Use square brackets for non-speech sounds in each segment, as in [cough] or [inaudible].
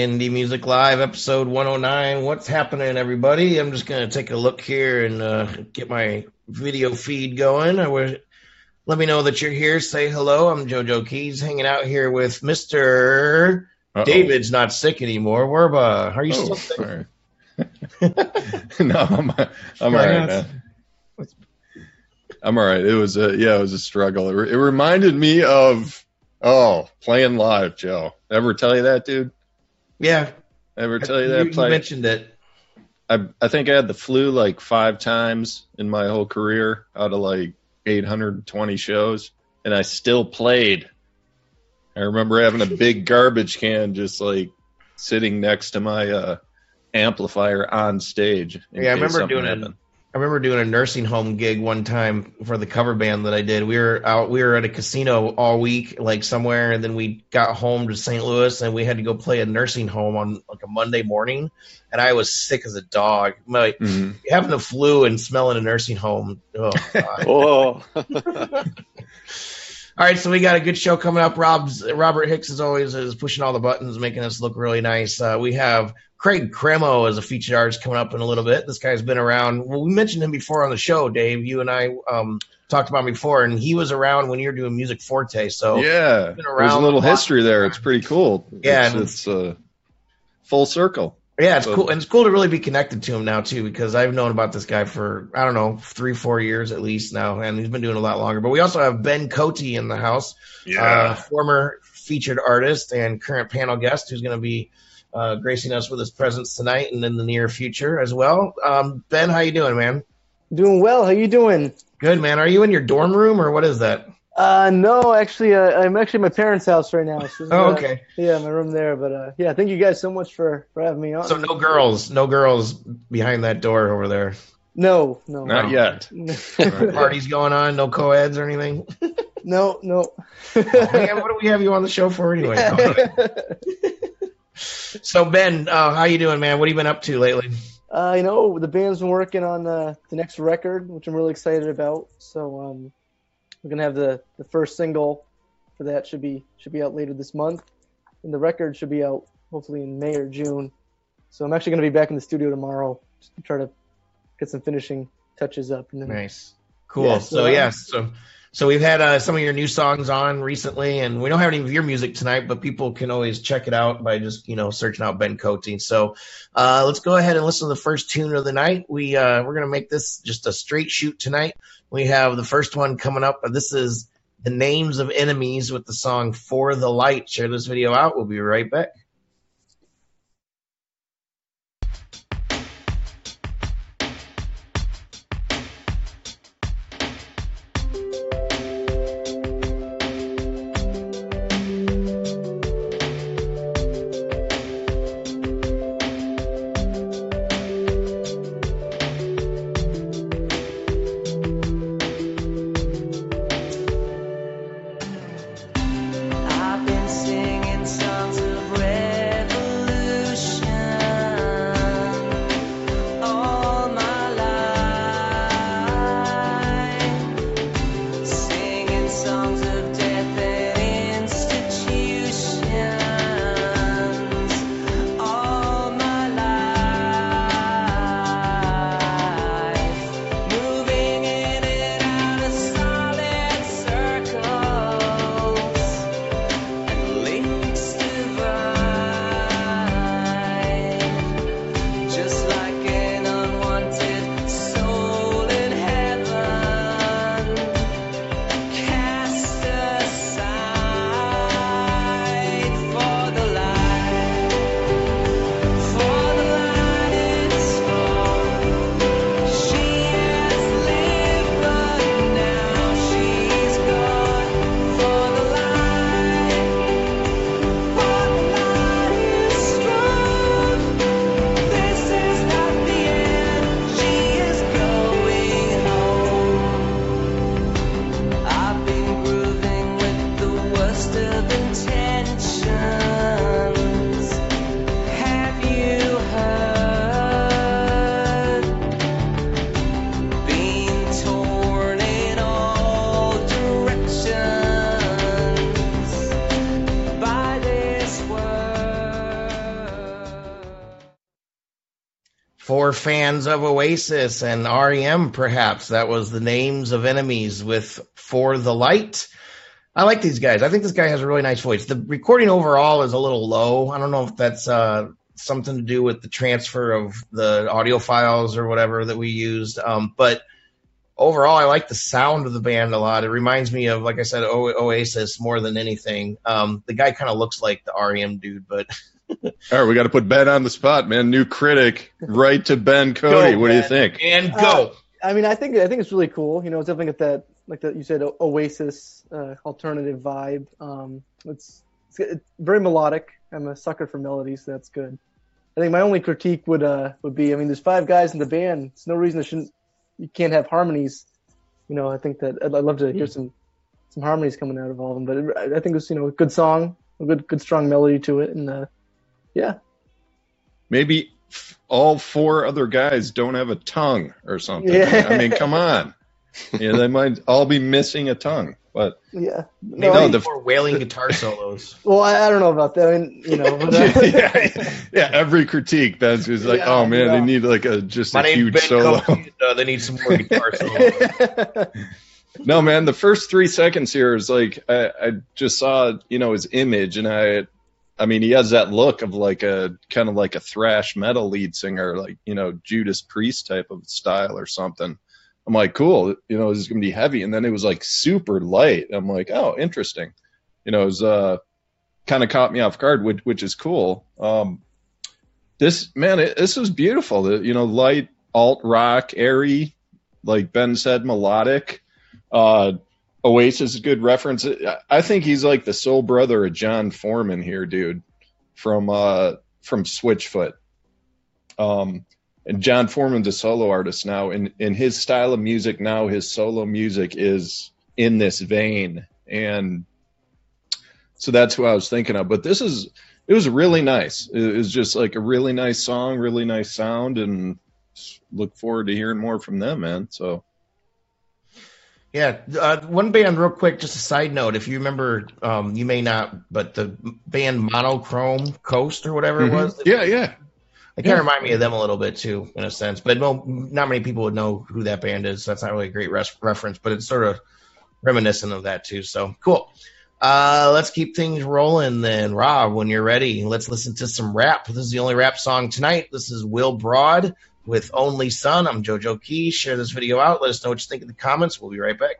Indie Music Live, episode 109. What's happening, everybody? I'm just going to take a look here and uh, get my video feed going. I would let me know that you're here. Say hello. I'm JoJo Keys, hanging out here with Mister David's not sick anymore. Werba, are you Oh, still sick? [laughs] no, I'm, I'm all right, man. I'm all right. It was a yeah, it was a struggle. It, re- it reminded me of oh, playing live, Joe. Ever tell you that, dude? Yeah, Ever tell you you, that? you Play- mentioned it. I I think I had the flu like five times in my whole career out of like 820 shows, and I still played. I remember having a big [laughs] garbage can just like sitting next to my uh, amplifier on stage. Yeah, I remember doing it. happened. I remember doing a nursing home gig one time for the cover band that I did. We were out, we were at a casino all week, like somewhere, and then we got home to St. Louis and we had to go play a nursing home on like a Monday morning. And I was sick as a dog. Like Mhm. having the flu and smelling a nursing home. Oh, God. [laughs] [laughs] All right, so we got a good show coming up. Rob's Robert Hicks, as always, is pushing all the buttons, making us look really nice. Uh, we have Craig Cremo as a featured artist coming up in a little bit. This guy's been around. Well, we mentioned him before on the show, Dave. You and I um, talked about him before, and he was around when you were doing Music Forte. So yeah, there's a little a history there. It's pretty cool. Yeah, it's, it's uh, full circle. Yeah, it's So- cool, and it's cool to really be connected to him now too, because I've known about this guy for I don't know three, four years at least now, and he's been doing a lot longer. But we also have Ben Cote in the house, uh, former featured artist and current panel guest, who's going to be uh, gracing us with his presence tonight and in the near future as well. Um, ben, how you doing, man? Doing well. How you doing? Good, man. Are you in your dorm room or what is that? Uh, no, actually, uh, I'm actually at my parents' house right now. So this is, Oh, uh, okay. yeah, my room there. But uh, yeah, thank you guys so much for for having me on. So no girls, no girls behind that door over there. no, no, Not Oh. yet. [laughs] Parties going on, no co-eds or anything. no, no. Oh, man, what do we have you on the show for anyway? [laughs] So Ben, uh, how you doing, man? What have you been up to lately? uh, you know, the band's been working on uh, the next record, which I'm really excited about. So um, we're gonna have the the first single for that should be should be out later this month, and the record should be out hopefully in May or June. So I'm actually gonna be back in the studio tomorrow just to try to get some finishing touches up. And then Nice, cool. Yeah, so so, um, yes, so so we've had uh, some of your new songs on recently, and we don't have any of your music tonight, but people can always check it out by just you know searching out Ben Cote. So uh, let's go ahead and listen to the first tune of the night. We uh, we're gonna make this just a straight shoot tonight. We have the first one coming up. This is the names of enemies with the song "For the Light." Share this video out. We'll be right back. For fans of Oasis and REM, perhaps that was the names of enemies with For the Light. I like these guys. I think this guy has a really nice voice. The recording overall is a little low. I don't know if that's uh, something to do with the transfer of the audio files or whatever that we used. Um, but overall, I like the sound of the band a lot. It reminds me of, like I said, o- Oasis more than anything. Um, the guy kind of looks like the REM dude, but. [laughs] All right, we got to put Ben on the spot, man. New critic, right to Ben Cody. Go, what do you think? And go. Uh, I mean, I think I think it's really cool. You know, it's definitely got that like that you said O- Oasis uh, alternative vibe. Um, it's, it's it's very melodic. I'm a sucker for melodies. So that's good. I think my only critique would uh would be I mean, there's five guys in the band. There's no reason it shouldn't you can't have harmonies. You know, I think that I'd, I'd love to hear some some harmonies coming out of all of them. But I I think it's you know a good song, a good good strong melody to it, and uh, yeah, Maybe f- all four other guys don't have a tongue or something. Yeah. I mean, come on. [laughs] Yeah, they might all be missing a tongue, but yeah. Maybe No, no, the- more wailing guitar solos. [laughs] Well, I, I don't know about that. I mean, you know, but, [laughs] yeah, yeah, every critique, Ben's is like, Yeah, oh man, yeah. they need like a just My a huge Ben solo. Cope. Uh, they need some more guitar solos. No, man, the first three seconds here is like I, I just saw, you know, his image, and I, I mean, he has that look of like a kind of like a thrash metal lead singer, like you know, Judas Priest type of style or something. I'm like, cool, you know, this is gonna be heavy, and then it was like super light. I'm like, oh, interesting. You know, it was uh, kind of caught me off guard, which which is cool. Um, this man, it, this was beautiful. The, you know, light alt rock, airy, like Ben said, melodic. Uh, Oasis is a good reference. I think he's like the soul brother of Jon Foreman here, dude, from uh from Switchfoot. Um, and Jon Foreman's a solo artist now, and in his style of music now, his solo music is in this vein, and so that's who I was thinking of. But this is it was really nice. It was just like a really nice song, really nice sound, and look forward to hearing more from them, man. So. Yeah, uh, one band, real quick, just a side note. If you remember, um, you may not, but the band Monochrome Coast or whatever it Mhm. was, Yeah, yeah. It kind of remind me of them a little bit too, in a sense. But no, not many people would know who that band is. So that's not really a great res- reference, but it's sort of reminiscent of that too. So cool. Uh, let's keep things rolling then. Rob, when you're ready, let's listen to some rap. This is the only rap song tonight. This is Will Broad with Only Son. I'm JoJo Key. Share this video out. Let us know what you think in the comments. We'll be right back.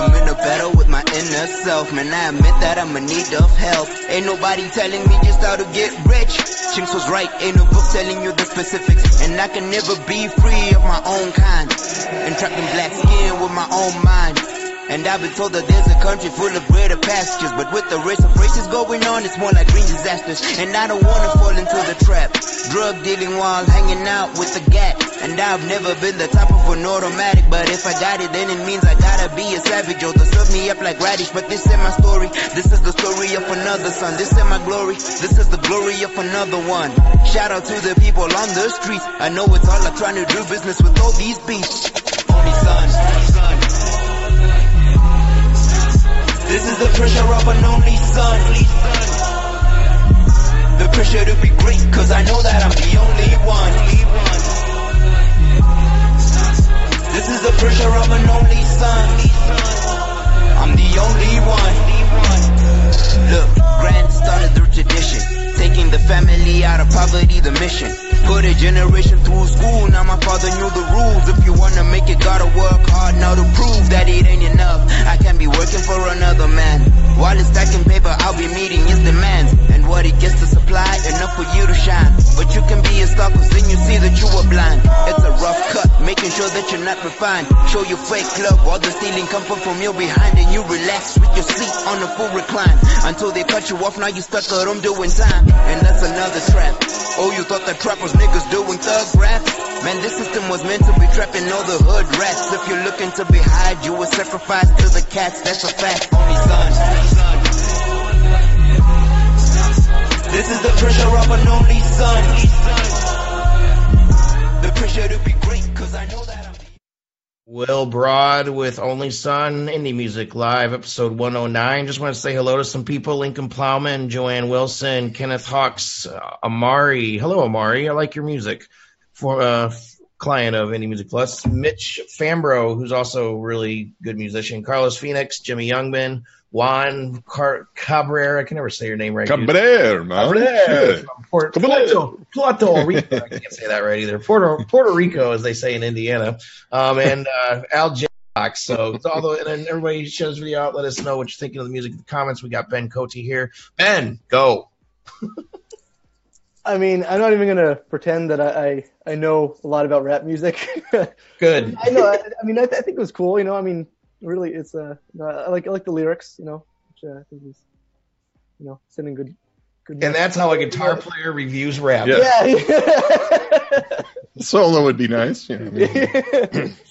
I'm in a battle with my inner self, man. I admit that I'm in need of help. Ain't nobody telling me just how to get rich. Chinks was right, ain't no book telling you the specifics. And I can never be free of my own kind. And trapped in black skin with my own mind. And I've been told that there's a country full of greater pastures. But with the race of races going on, it's more like green disasters. And I don't wanna fall into the trap. Drug dealing while hanging out with the gat. And I've never been the type of an automatic. But if I got it, then it means I gotta be a savage. Or to serve me up like radish. But this ain't my story. This is the story of another son. This ain't my glory. This is the glory of another one. Shout out to the people on the streets. I know it's all like trying to do business with all these beasts. Only son, only son. An only son. The pressure to be great, cause I know that I'm the only one. This is the pressure of an only son. I'm the only one. Look, grand started the tradition. Taking the family out of poverty, the mission. Put a generation through school, now my father knew the rules. If you wanna make it, gotta work hard now to prove that it ain't enough. I can't be working for another man. While it's stacking paper, I'll be meeting his demands. And what he gets to supply, enough for you to shine. But you can be a star, cause then you see that you were blind. It's a rough cut, making sure that you're not refined. Show your fake love, all the stealing come from your behind. And you relax with your seat on a full recline. Until they cut you off, now you stuck at home doing time. And that's another trap. Oh, you thought that trap was niggas doing thug rap? Man, this system was meant to be trapping all the hood rats. If you're looking to be hide, you will sacrifice to the cats, that's a fact. Only son, only son. This is the pressure of an only son. The pressure to be great, cause I know that I'm Will Broad with Only Son, Indie Music Live, episode 109. Just want to say hello to some people Lincoln Plowman, Joanne Wilson, Kenneth Hawks, uh, Amari. Hello, Amari. I like your music. For uh, client of Indie Music Plus, Mitch Fambro, who's also a really good musician, Carlos Phoenix, Jimmy Youngman, Juan Car- Cabrera. I can never say your name right. dude. Cabrera, man. Cabrera. Shit. Puerto, Cabrera. Puerto, Puerto Rico. I can't say that right either. Puerto, Puerto Rico, as they say in Indiana. Um, and uh, Al J. So it's all the, and then everybody shows video out. Let us know what you're thinking of the music in the comments. We got Ben Cote here. Ben, go. I mean, I'm not even gonna pretend that I I, I know a lot about rap music. [laughs] Good. I know. I, I mean, I, I think it was cool. You know, I mean, really, it's uh, you know, I like I like the lyrics. You know, which uh, I think is, you know, sending good, good. And that's how a guitar player reviews rap. Yeah. yeah. [laughs] Solo would be nice. You know, I mean, [laughs]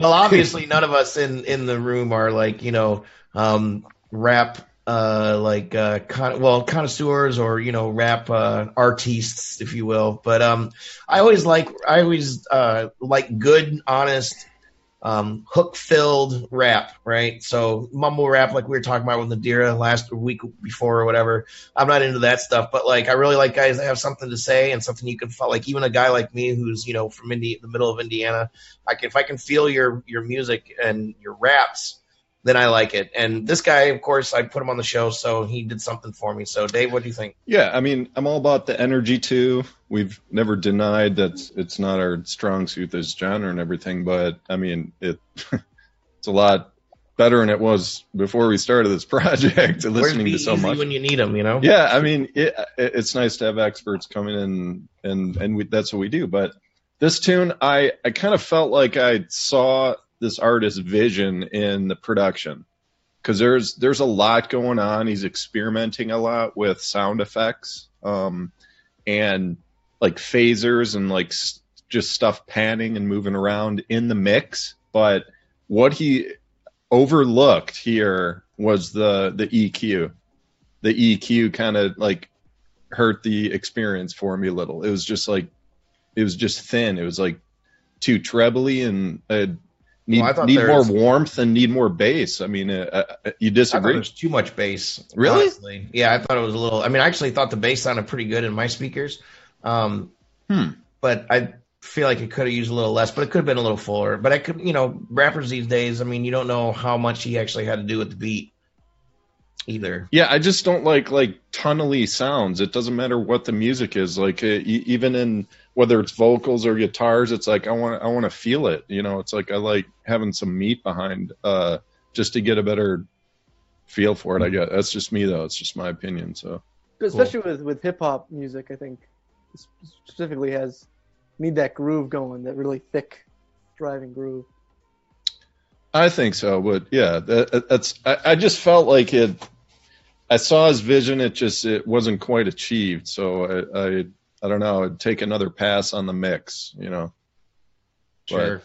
Well, obviously, none of us in in the room are like you know um, rap uh, like uh, con- well connoisseurs or you know rap uh, artists, if you will. But um, I always like I always uh, like good, honest, um, hook filled rap, right? So mumble rap, like we were talking about with Nadira last week before or whatever. I'm not into that stuff, but like I really like guys that have something to say and something you can like. Even a guy like me who's you know from Indi- the middle of Indiana, I can, if I can feel your your music and your raps, then I like it. And this guy, of course, I put him on the show, so he did something for me. So Dave, what do you think? yeah, I mean, I'm all about the energy too. We've never denied that it's not our strong suit, this genre and everything, but I mean, it [laughs] it's a lot better than it was before we started this [laughs] project. Listening to so much. when you need them, you know? Yeah, I mean, it, it- it's nice to have experts coming in and and and we, that's what we do. But this tune, I I kind of felt like I saw this artist's vision in the production because there's there's a lot going on. He's experimenting a lot with sound effects, um, and like phasers and like s- just stuff panning and moving around in the mix. But what he overlooked here was the the EQ. The EQ kind of like hurt the experience for me a little. It was just like it was just thin. It was like too trebly and uh, need Well, need more was- warmth and need more bass. I mean, uh, uh, you disagree? there was too much bass. Really? honestly. Yeah, I thought it was a little. I mean, I actually thought the bass sounded pretty good in my speakers. Um, Hmm. But I feel like it could have used a little less, but it could have been a little fuller. But I could, you know, rappers these days. I mean, you don't know how much he actually had to do with the beat either. Yeah, I just don't like like tunnely sounds. It doesn't matter what the music is. Like uh, e- even in whether it's vocals or guitars, it's like I want I want to feel it. You know, it's like I like having some meat behind uh just to get a better feel for it. I guess that's just me though. It's just my opinion. So Especially with with hip hop music, I think specifically has need that groove going, that really thick driving groove. I think so, but yeah, that, that's. I, I just felt like it. I saw his vision. It just it wasn't quite achieved. So I I, I don't know. I'd take another pass on the mix. You know. Sure.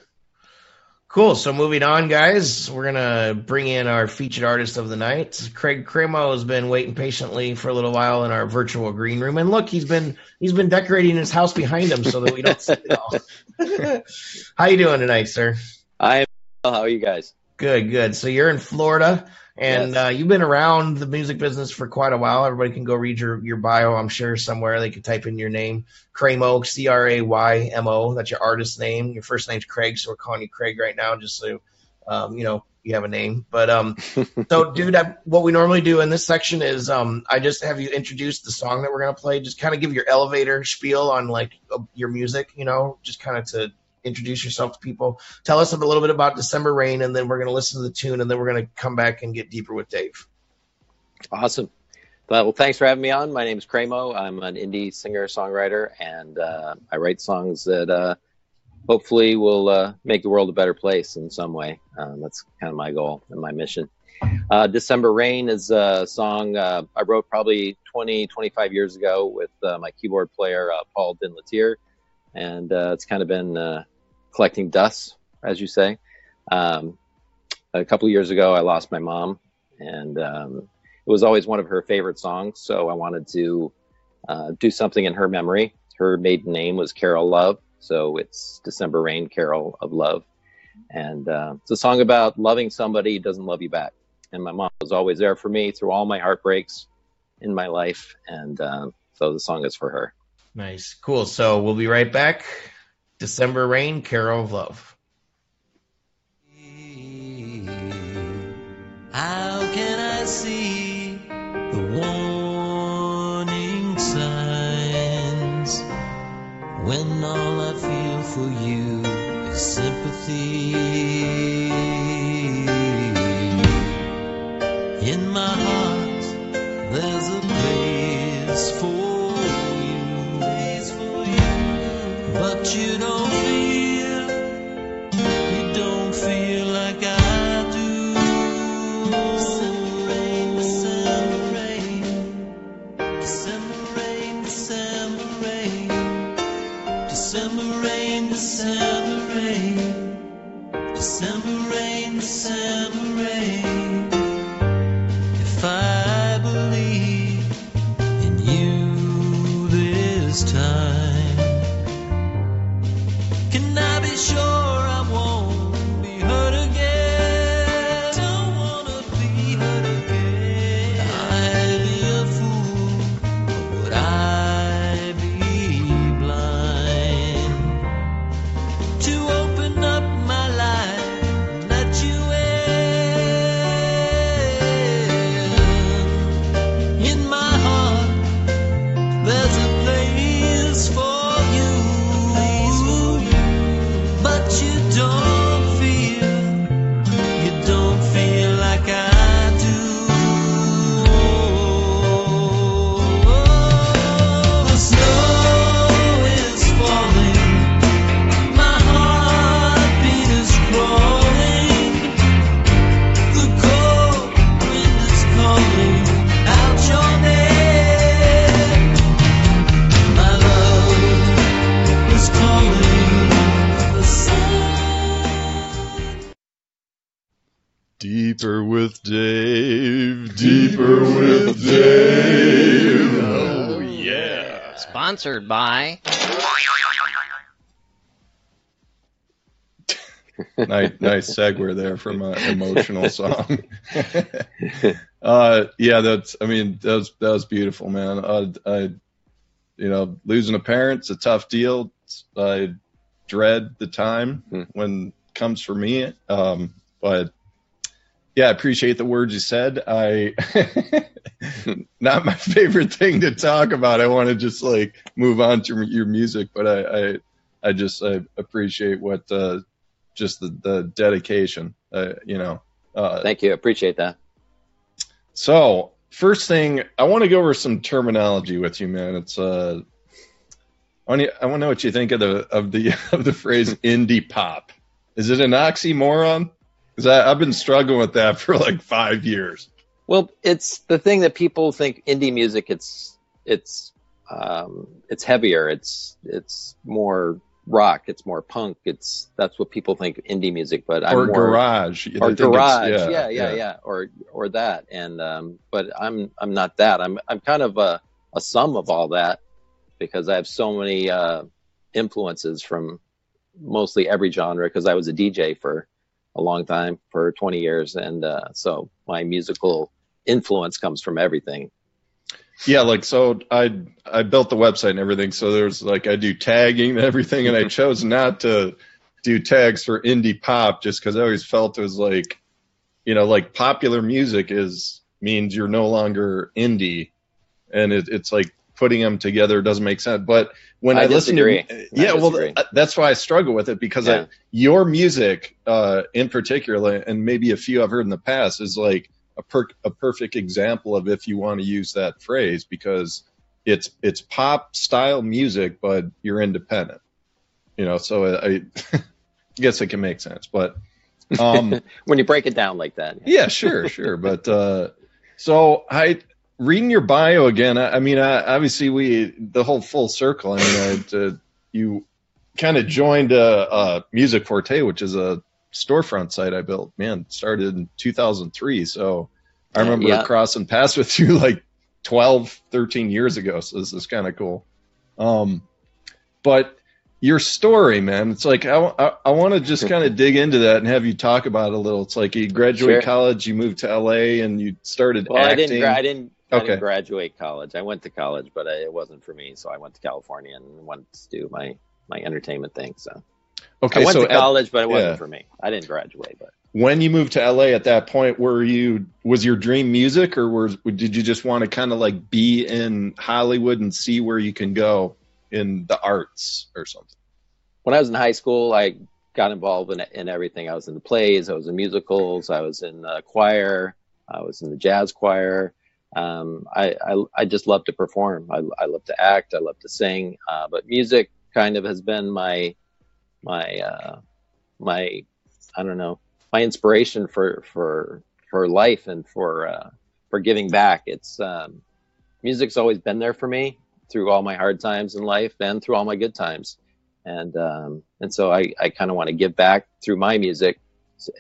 Cool. So moving on, guys, we're gonna bring in our featured artist of the night. Craig Cremo has been waiting patiently for a little while in our virtual green room, and look, he's been he's been decorating his house behind him so that we don't see it all. [laughs] How you doing tonight, sir? I am. How are you guys? Good, good. So you're in Florida, and Yes. uh, you've been around the music business for quite a while. Everybody can go read your, your bio, I'm sure, somewhere. They can type in your name, Craymo, C R A Y M O. That's your artist name. Your first name's Craig, so we're calling you Craig right now, just so um, you know you have a name. But um, [laughs] so, dude, I, what we normally do in this section is um, I just have you introduce the song that we're gonna play. Just kind of give your elevator spiel on like uh, your music, you know, just kind of to introduce yourself to people tell us a little bit about December Rain, and then we're going to listen to the tune, and then we're going to come back and get deeper with Dave. Awesome. Well, thanks for having me on. My name is Cremo. I'm an indie singer songwriter, and uh, I write songs that uh, hopefully will uh, make the world a better place in some way. Um, that's kind of my goal and my mission. Uh, December Rain is a song uh, I wrote probably 20, 25 years ago with my keyboard player, Paul Dinlatier. And it's kind of been collecting dust, as you say. Um, a couple years ago, I lost my mom, and um, it was always one of her favorite songs. So I wanted to uh, do something in her memory. Her maiden name was Carol Love, so it's December Rain, Carol of Love. And uh, it's a song about loving somebody who doesn't love you back. And my mom was always there for me through all my heartbreaks in my life. And uh, so the song is for her. Nice. Cool. So we'll be right back. December Rain, Carol of Love. How can I see the warning signs when all I feel for you is sympathy? Sponsored by. nice, nice segue there from an emotional song. [laughs] uh, yeah, that's. I mean, that was that was beautiful, man. I, I, you know, losing a parent's a tough deal. I dread the time Hmm. when it comes for me. Um, but yeah, I appreciate the words you said. I [laughs] [laughs] not my favorite thing to talk about. I want to just like move on to your music, but I I, I just I appreciate what uh, just the the dedication. Uh, you know. Uh, Thank you. Appreciate that. so first thing, I want to go over some terminology with you, man. It's uh, I want to, I want to know what you think of the of the [laughs] of the phrase indie pop. Is it an oxymoron? Because I've been struggling with that for like five years. Well, it's the thing that people think indie music. It's it's um, it's heavier. It's it's more rock. It's more punk. It's that's what people think indie music. But I'm or more garage. Or think it's- garage. Yeah, yeah, yeah, Or or that. And um, but I'm I'm not that. I'm I'm kind of a a sum of all that because I have so many uh, influences from mostly every genre because I was a DJ for a long time for 20 years and uh, so my musical influence comes from everything Yeah, like so I I built the website and everything. So there's like I do tagging and everything, and I [laughs] chose not to do tags for indie pop just because I always felt it was like, you know, like popular music is means you're no longer indie, and it, it's like putting them together doesn't make sense. But when I, I listen to yeah, well, disagree. uh, that's why I struggle with it because Yeah. I, your music uh, in particular, and maybe a few I've heard in the past, is like a per- a perfect example of if you want to use that phrase because it's it's pop style music, but you're independent. You know, so I, [laughs] I guess it can make sense, but um, [laughs] when you break it down like that yeah, sure, sure. But uh, so I reading your bio again. I, I mean, I, obviously we the whole full circle. I mean, I, uh, you kind of joined uh, uh, Music Forte, which is a storefront site I built. Man, started in 2003. So I remember Yeah. crossing paths with [laughs] you like 12, 13 years ago. So this is kind of cool. Um, but your story, man. It's like I, I, I want to just kind of dig into that and have you talk about it a little. It's like you graduated Sure. college, you moved to LA, and you started Well, I didn't. I didn't. I Okay. didn't graduate college. I went to college, but I, it wasn't for me. So I went to California and went to do my my entertainment thing. So okay, I went so to college, but it wasn't yeah. for me. I didn't graduate, but when you moved to LA at that point, were you was your dream music, or was did you just want to kind of like be in Hollywood and see where you can go in the arts or something? when I was in high school, I got involved in in everything. I was in the plays, I was in musicals, I was in the choir, I was in the jazz choir. Um, I, I I just love to perform. I I love to act. I love to sing. Uh, but music kind of has been my my uh, my I don't know my inspiration for for for life and for uh, for giving back. It's um, music's always been there for me through all my hard times in life and through all my good times and um, and so I, I kind of want to give back through my music,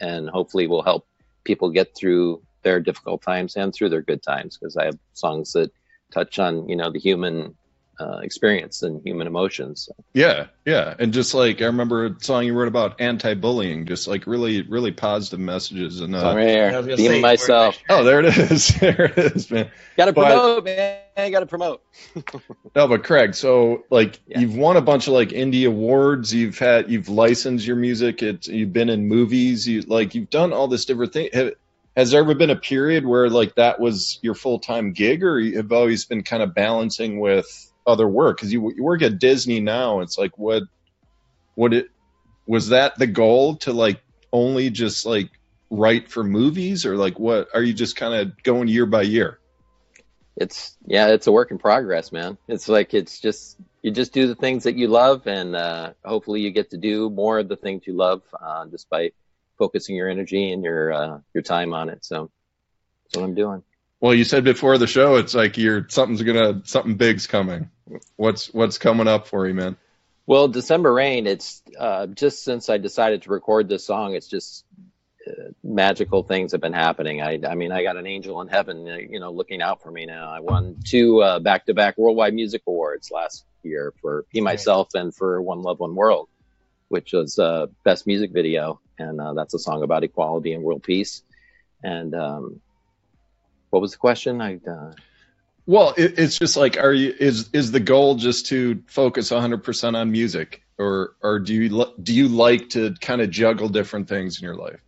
and hopefully will help people get through their difficult times and through their good times because I have songs that touch on you know the human uh, experience and human emotions. Yeah, yeah, and just like I remember a song you wrote about anti-bullying, just like really, really positive messages. And So I'm uh, right here, gonna being say, myself. oh, there it is, [laughs] there it is, man. Got to promote, man. Got to promote. [laughs] No, but Craig, so like Yeah. you've won a bunch of like indie awards. You've had you've licensed your music. It's you've been in movies. You like you've done all this different thing. Have, has there ever been a period where like that was your full time gig, or you have always been kind of balancing with other work? Because you, you work at Disney now. It's like what what it was that the goal to like only just like write for movies, or like what are you just kind of going year by year? it's yeah it's a work in progress man it's like it's just you just do the things that you love and uh, hopefully you get to do more of the things you love uh, by focusing your energy and your uh, your time on it. So that's what i'm doing. Well, you said before the show, it's like you're something's gonna something big's coming. What's what's coming up for you, man? well december rain it's uh, just since i decided to record this song it's just uh, magical things have been happening. I, I mean i got an angel in heaven uh, you know looking out for me now. I won two uh, back-to-back worldwide music awards last year for me myself and for one love one world which was uh, best music video and uh, that's a song about equality and world peace and um, what was the question i uh, Well, it, it's just like, are you is is the goal just to focus 100 percent on music, or or do you do you like to kind of juggle different things in your life?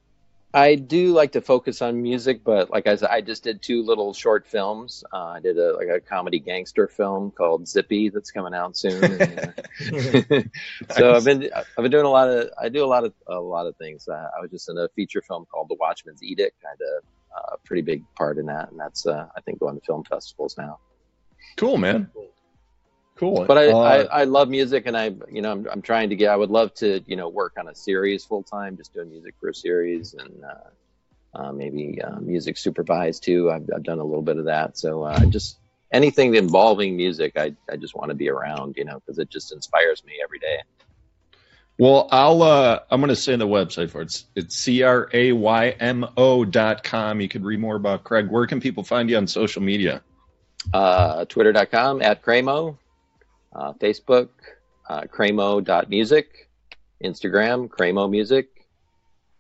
I do like to focus on music, but like I said, I just did two little short films. Uh, I did a like a comedy gangster film called Zippy that's coming out soon. And, uh, [laughs] so I've been I've been doing a lot of I do a lot of a lot of things. Uh, I was just in a feature film called The Watchman's Edict. I had a, a pretty big part in that, and that's uh, I think going to film festivals now. Cool, man. Cool. But I, Uh, I, I love music, and I you know I'm, I'm trying to get. I would love to you know work on a series full time, just doing music for a series, and uh, uh, maybe uh, music supervised too. I've, I've done a little bit of that. So uh, just anything involving music, I I just want to be around, you know, because it just inspires me every day. Well, I'll uh I'm gonna say the website for it. It's it's C R A Y M O dot com. You could read more about Craig. Where can people find you on social media? Uh, Twitter.com at Craymo, uh, Facebook uh, Craymo.music, Instagram Craymo Music.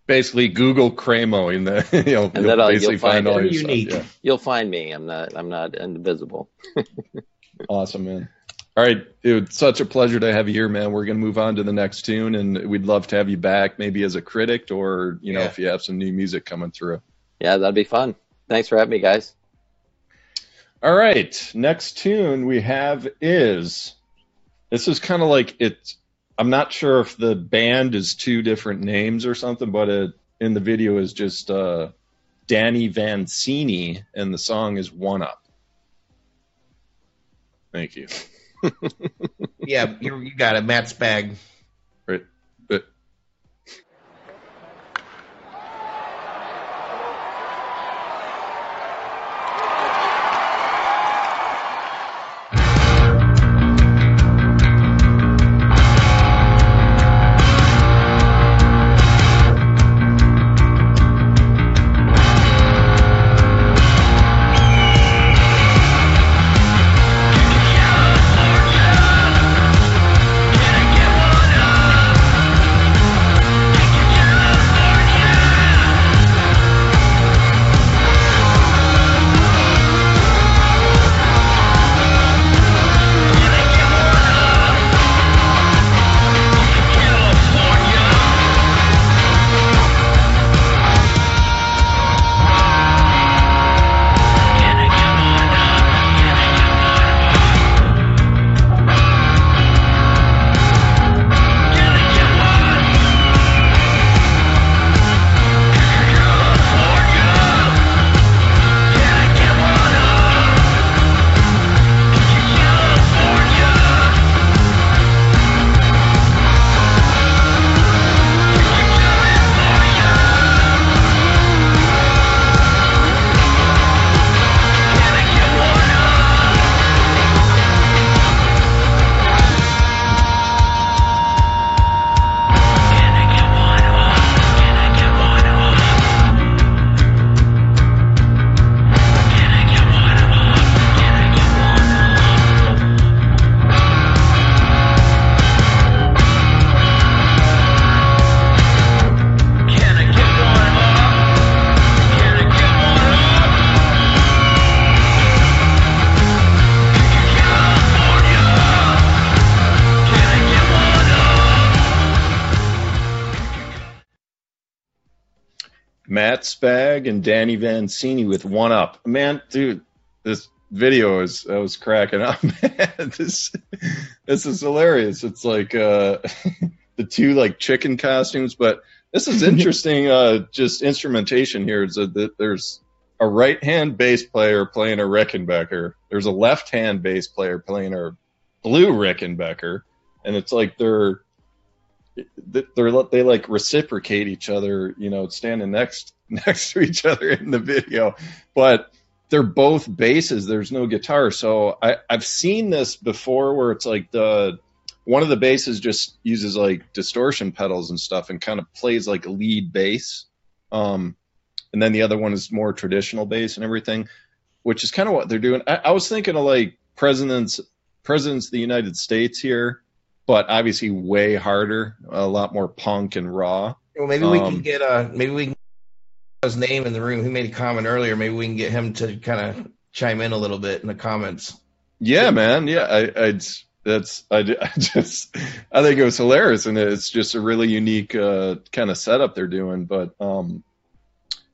Basically, Google Craymo, in the [laughs] you'll, And you'll then, basically you'll find find all your Unique. stuff. Yeah. You'll find me. I'm not I'm not invisible. [laughs] Awesome, man. All right, dude, such a pleasure to have you here, man. We're gonna move on to the next tune, and we'd love to have you back, maybe as a critic, or you know, Yeah. if you have some new music coming through. Yeah, that'd be fun. Thanks for having me, guys. All right, next tune we have is this is kind of like it's. I'm not sure if the band is two different names or something, but it, in the video is just uh, Danny Vancini, and the song is "One Up." Thank you. [laughs] Yeah, you, you got it. Matt Spag. Spag and Danny Vancini with One Up. Man, dude, this video is I was cracking up. [laughs] Man, this this is hilarious. It's like uh, [laughs] the two like chicken costumes, but this is [laughs] interesting. uh, just instrumentation here is that there's a right hand bass player playing a Rickenbacker. There's a left hand bass player playing a blue Rickenbacker, and it's like they're they're they like reciprocate each other, you know, standing next [laughs] next to each other in the video, but they're both basses. There's no guitar, so I I've seen this before where it's like the one of the basses just uses like distortion pedals and stuff and kind of plays like a lead bass. Um, and then the other one is more traditional bass and everything, which is kind of what they're doing. I, I was thinking of like presidents presidents of the United States here, but obviously way harder, a lot more punk and raw. Well, maybe we Um, can get uh maybe we can his name in the room. He made a comment earlier. Maybe we can get him to kind of chime in a little bit in the comments. Yeah, man. Yeah, I, I that's I, [laughs] I just I think it was hilarious, and it's just a really unique uh, kind of setup they're doing. But um,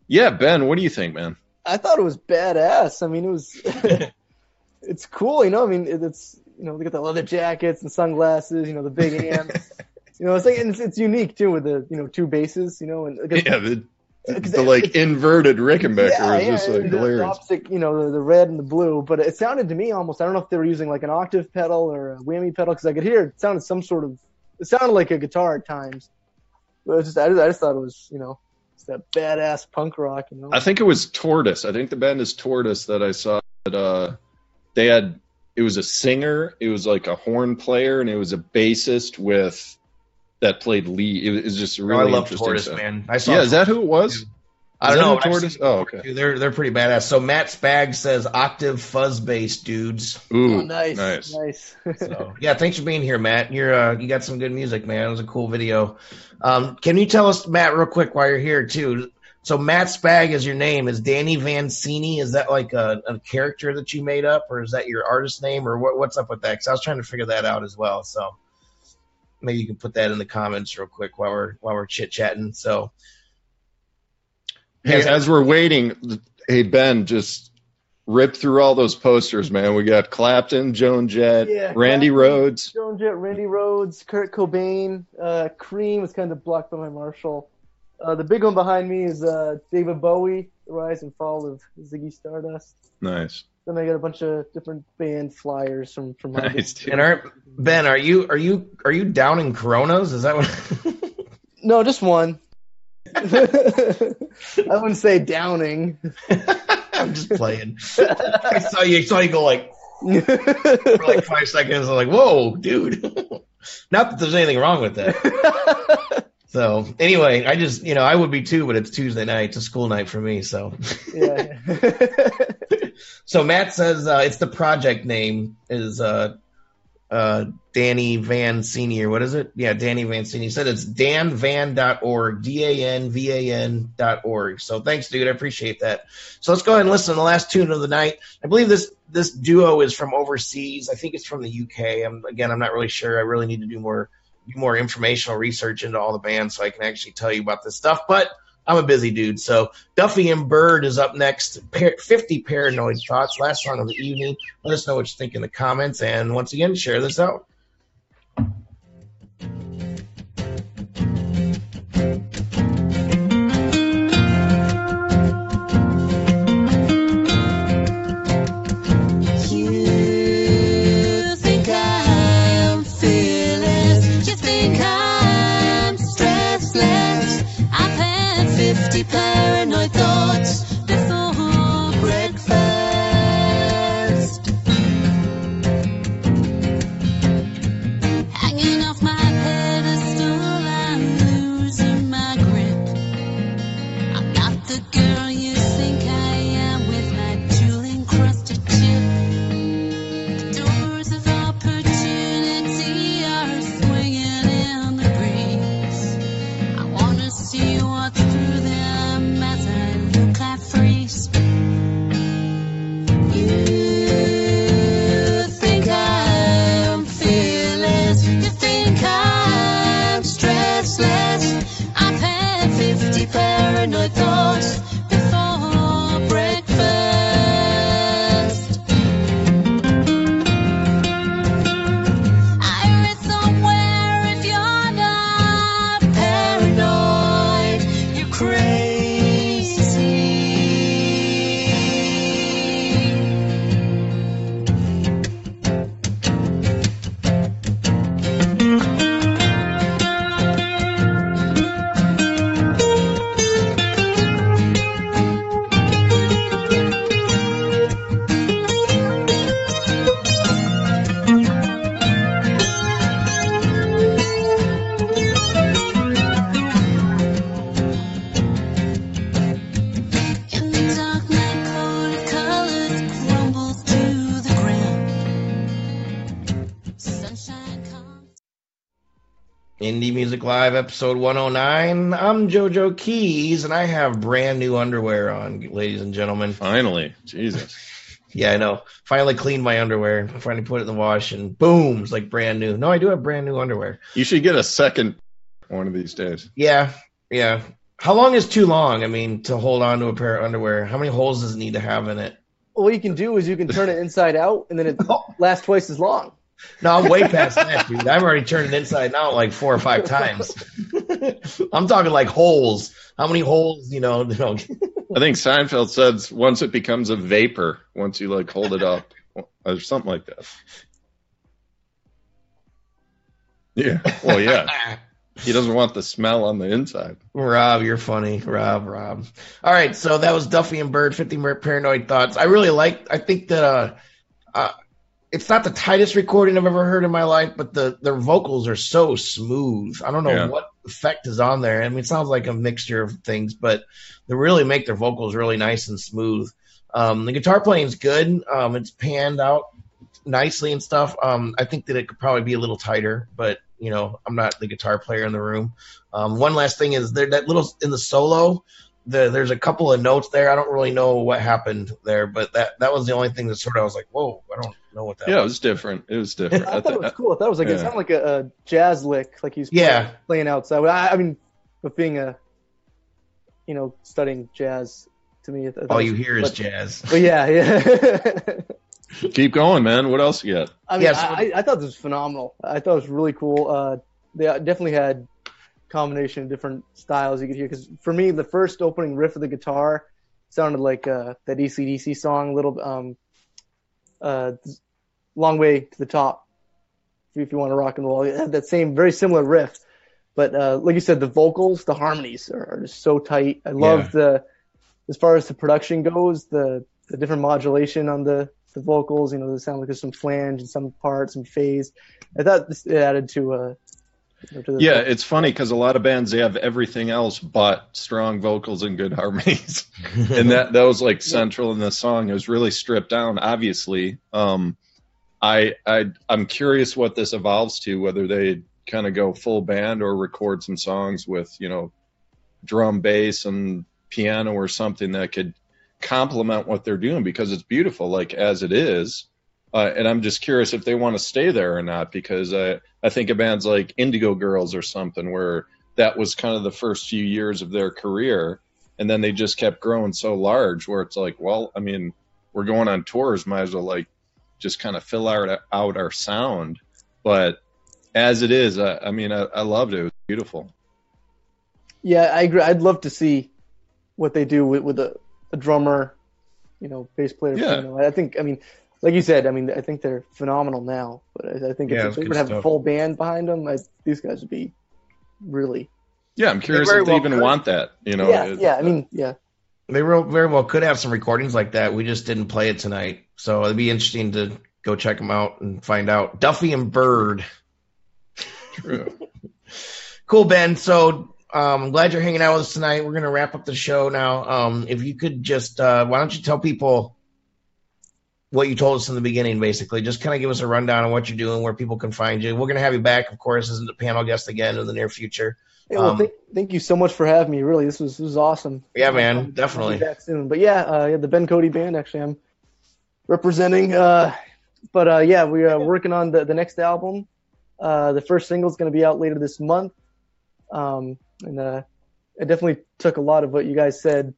yeah, Ben, what do you think, man? I thought it was badass. I mean, it was. [laughs] it's cool, you know. I mean, it's you know they got the leather jackets and sunglasses, you know, the big amps. [laughs] you know, it's like and it's, it's unique too with the you know two bases, you know, and because- Yeah, the, because the like inverted Rickenbacker yeah, is just yeah, like the, the hilarious. opposite, you know, the, the red and the blue. But it sounded to me almost. I don't know if they were using like an octave pedal or a whammy pedal because I could hear it sounded some sort of. It sounded like a guitar at times. But it was just, I just, I just thought it was, you know, it's that badass punk rock, you know. I think it was Tortoise. I think the band is Tortoise that I saw. That, uh, they had it was a singer, it was like a horn player, and it was a bassist with that played Lee. It was just a Oh, really I love interesting Tortoise, stuff. man. I saw. Yeah, is that who it was? I don't know. who but I've Tortoise? seen- Oh, okay. Dude, they're they're pretty badass. So Matt Spag says octave fuzz bass dudes. Ooh, oh, nice, nice. nice. [laughs] So yeah, thanks for being here, Matt. You're uh, you got some good music, man. It was a cool video. Um, can you tell us, Matt, real quick, while you're here too? So Matt Spag is your name. Is Danny Vancini? Is that like a, a character that you made up, or is that your artist name, or what, what's up with that? Because I was trying to figure that out as well. So maybe you can put that in the comments real quick while we're while we're chit chatting. So Hey, Yes. as we're waiting, hey Ben, just rip through all those posters, man. We got Clapton, Joan Jett, Yeah, Randy Clapton. Rhoads. Joan Jett, Randy Rhoads, Kurt Cobain, uh, Cream was kind of blocked by my Marshall. Uh, the big one behind me is uh, David Bowie, The Rise and Fall of Ziggy Stardust. Nice. Then I got a bunch of different band flyers from from my Nice, and are Ben, are you are you are you downing Coronas? Is that what? [laughs] No, just one. [laughs] I wouldn't say downing. [laughs] I'm just playing. I saw you I saw you go like for like five seconds. I'm like, whoa, dude. Not that there's anything wrong with that. So anyway, I just you know I would be too, but it's Tuesday night. It's a school night for me. So yeah. [laughs] so Matt says uh, it's the project name is uh uh Danny Van Senior. What is it? Yeah, Danny Van Senior. He said it's danvan.org, D A N V A N dot org. So thanks, dude. I appreciate that. So let's go ahead and listen to the last tune of the night. I believe this this duo is from overseas. I think it's from the UK. I'm again, I'm not really sure. I really need to do more do more informational research into all the bands so I can actually tell you about this stuff. But I'm a busy dude. So Duffy and Bird is up next. Par- 50 Paranoid Thoughts, last song of the evening. Let us know what you think in the comments. And once again, share this out. rain. Indie Live, episode 109. I'm JoJo Keys, and I have brand new underwear on, ladies and gentlemen. Finally, Jesus. [laughs] Yeah, I know. Finally cleaned my underwear. Finally put it in the wash, and boom, it's like brand new. No, I do have brand new underwear. You should get a second one of these days. Yeah, yeah. How long is too long? I mean, to hold on to a pair of underwear. How many holes does it need to have in it? Well, what you can do is you can turn it [laughs] inside out, and then it oh. lasts twice as long. No, I'm way past that, dude. I've already turned it inside out like four or five times. I'm talking like holes. How many holes? You know, [laughs] you know. I think Seinfeld says once it becomes a vapor, once you like hold it up, or something like that. Yeah. Well, yeah. He doesn't want the smell on the inside. Rob, you're funny. Rob, Rob. All right, so that was Duffy and Bird, 50 Mer- Paranoid Thoughts. I really like, I think that, uh, uh, it's not the tightest recording I've ever heard in my life, but the their vocals are so smooth. I don't know Yeah. what effect is on there. I mean, it sounds like a mixture of things, but they really make their vocals really nice and smooth. Um, the guitar playing's good. Um, it's panned out nicely and stuff. Um, I think that it could probably be a little tighter, but you know, I'm not the guitar player in the room. Um, one last thing is there that little in the solo. The, there's a couple of notes there. I don't really know what happened there, but that that was the only thing that sort of I was like, whoa, I don't know what that. Yeah, it was. was different. It was [laughs] different. I I thought it was cool. I thought it was like it sounded like a, a jazz lick, like he's Yeah. playing outside. I, I mean, with being a, you know, studying jazz, to me, All it you was- hear is jazz. [laughs] But yeah, yeah. [laughs] Keep going, man. What else you got? I mean, Yeah, so- I, I thought this was phenomenal. I thought it was really cool. Uh, they definitely had combination of different styles you could hear. Because for me, the first opening riff of the guitar sounded like uh, that AC/DC song, little um, uh, "Long Way to the Top." If you want to rock and roll, it had that same very similar riff. But uh, like you said, the vocals, the harmonies are, are just so tight. I love the, as far as the production goes, the the different modulation on the the vocals. You know, they sound like there's some flange in some parts, some phase. I thought this it added to uh Yeah, it's funny because a lot of bands they have everything else but strong vocals and good [laughs] harmonies, and that that was like central in the song. It was really stripped down. Obviously, um, I I I'm curious what this evolves to, whether they kind of go full band or record some songs with you know drum, bass, and piano or something that could complement what they're doing because it's beautiful, like as it is. Uh, and I'm just curious if they want to stay there or not because I I think of bands like Indigo Girls or something where that was kind of the first few years of their career, and then they just kept growing so large where it's like, well, I mean, we're going on tours, might as well like just kind of fill out out our sound. But as it is, I, I mean, I, I loved it. It was beautiful. Yeah, I agree. I'd love to see what they do with, with a, a drummer, you know, bass player. Yeah. piano. I think, I mean, like you said, I mean, I think they're phenomenal now. But I, I think Yeah, if they would have a stuff. full band behind them, I, these guys would be really. Yeah, I'm curious very if they well even could. want that. You know, yeah, it- yeah. I mean, yeah. They real, very well could have some recordings like that. We just didn't play it tonight, so it'd be interesting to go check them out and find out. Duffy and Bird. True. [laughs] Cool, Ben. So um, I'm glad you're hanging out with us tonight. We're going to wrap up the show now. Um, if you could just, uh, why don't you tell people what you told us in the beginning, basically? Just kind of give us a rundown on what you're doing, where people can find you. We're going to have you back, of course, as a panel guest again in the near future. Hey, well, Um, thank, thank you so much for having me. Really, this was this was awesome. Yeah, man, definitely. back soon. But yeah, uh, yeah, the Ben Cody band. Actually, I'm representing. Uh, but uh, yeah, we are working on the the next album. Uh, the first single is going to be out later this month. Um, and uh, I definitely took a lot of what you guys said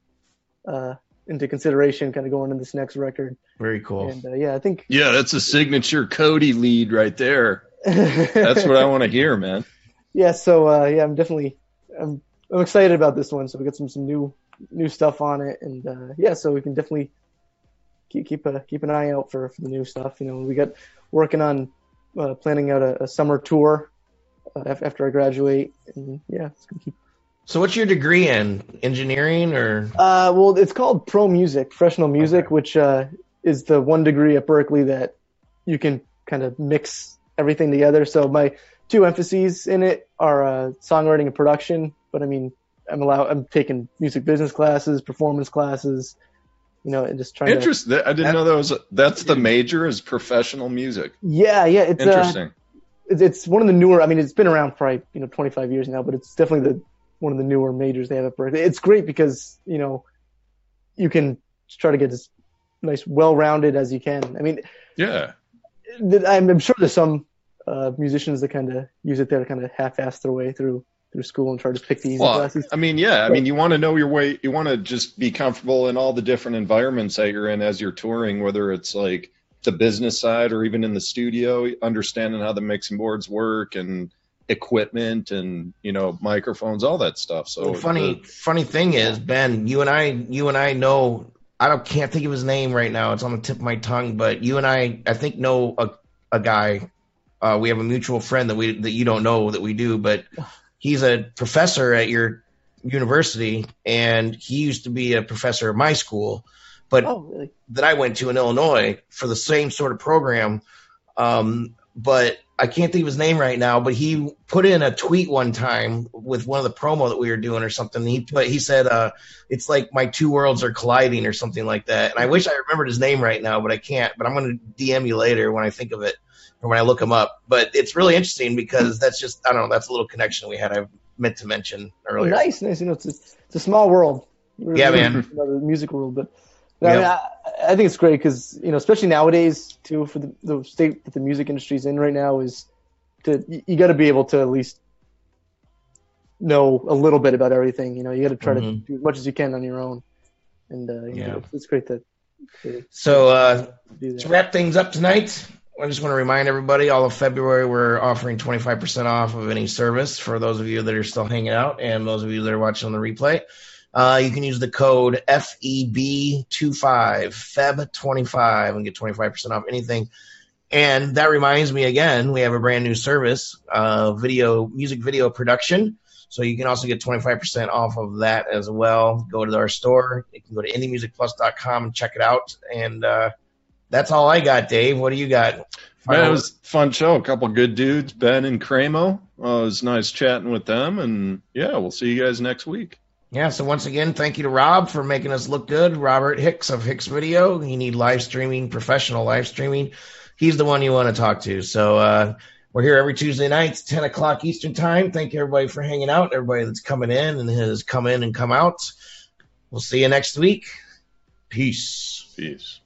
uh, into consideration, kind of going into this next record. Very cool. And uh, yeah, I think Yeah, that's a signature Cody lead right there. That's what I [laughs] want to hear, man. yeah, so uh, yeah, I'm definitely I'm I'm excited about this one. So we got some some new new stuff on it, and uh, yeah, so we can definitely keep keep a keep an eye out for, for the new stuff. You know, we got working on uh, planning out a, a summer tour uh, after I graduate, and yeah, it's gonna keep. So, what's your degree in? Engineering or? Uh, well, it's called Pro Music, Professional Music, Okay. which uh, is the one degree at Berklee that you can kind of mix everything together. So my two emphases in it are uh, songwriting and production. But I mean, I'm allowed. I'm taking music business classes, performance classes, you know, and just trying to. Interesting. I didn't know that was that's the major is professional music. Yeah, yeah, it's uh, Interesting. it's, it's one of the newer. I mean, it's been around for probably you know 25 years now, but it's definitely the one of the newer majors they have at Berklee. It's great because you know you can try to get as nice, well-rounded as you can. I mean, Yeah. I'm sure there's some uh, musicians that kind of use it there to kind of half-ass their way through through school and try to pick the easy Well, classes. I mean, yeah. I mean, you want to know your way. You want to just be comfortable in all the different environments that you're in as you're touring, whether it's like the business side or even in the studio, understanding how the mixing boards work and equipment and you know microphones, all that stuff. So Well, funny funny thing is, Ben, you and I you and I know I don't can't think of his name right now. It's on the tip of my tongue, but you and I I think know a a guy. Uh, we have a mutual friend that we that you don't know that we do, but he's a professor at your university, and he used to be a professor at my school, but Oh, really? that I went to in Illinois for the same sort of program. Um, but I can't think of his name right now. But he put in a tweet one time with one of the promo that we were doing or something. He put he said, uh, "It's like my two worlds are colliding" or something like that. And I wish I remembered his name right now, but I can't. But I'm going to DM you later when I think of it or when I look him up. But it's really interesting because that's just I don't know. That's a little connection we had. I meant to mention earlier. Nice, nice. You know, it's a, it's a small world. We're- Yeah, man. [laughs] The music world, but but I, mean, I, I think it's great because you know, especially nowadays too, for the, the state that the music industry's in right now, is to you, you got to be able to at least know a little bit about everything. You know, you got to try to Mhm. do as much as you can on your own, and uh, you Yeah. know, it's, it's great that. to So uh, To wrap things up tonight, I just want to remind everybody all of February we're offering 25% off of any service for those of you that are still hanging out and those of you that are watching on the replay. Uh, you can use the code FEB25, FEB25, and get 25% off anything. And that reminds me again, we have a brand new service, uh, video, music video production. So you can also get 25% off of that as well. Go to our store. You can go to indiemusicplus.com and check it out. And, uh, that's all I got, Dave. What do you got? Man, it was a fun show. A couple good dudes, Ben and Craymo. Uh, it was nice chatting with them, and yeah, we'll see you guys next week. Yeah, so once again, thank you to Rob for making us look good. Robert Hicks of Hicks Video. You need live streaming, professional live streaming. He's the one you want to talk to. So uh, we're here every Tuesday nights, 10 o'clock Eastern Time. Thank you, everybody, for hanging out, everybody that's coming in and has come in and come out. We'll see you next week. Peace. Peace.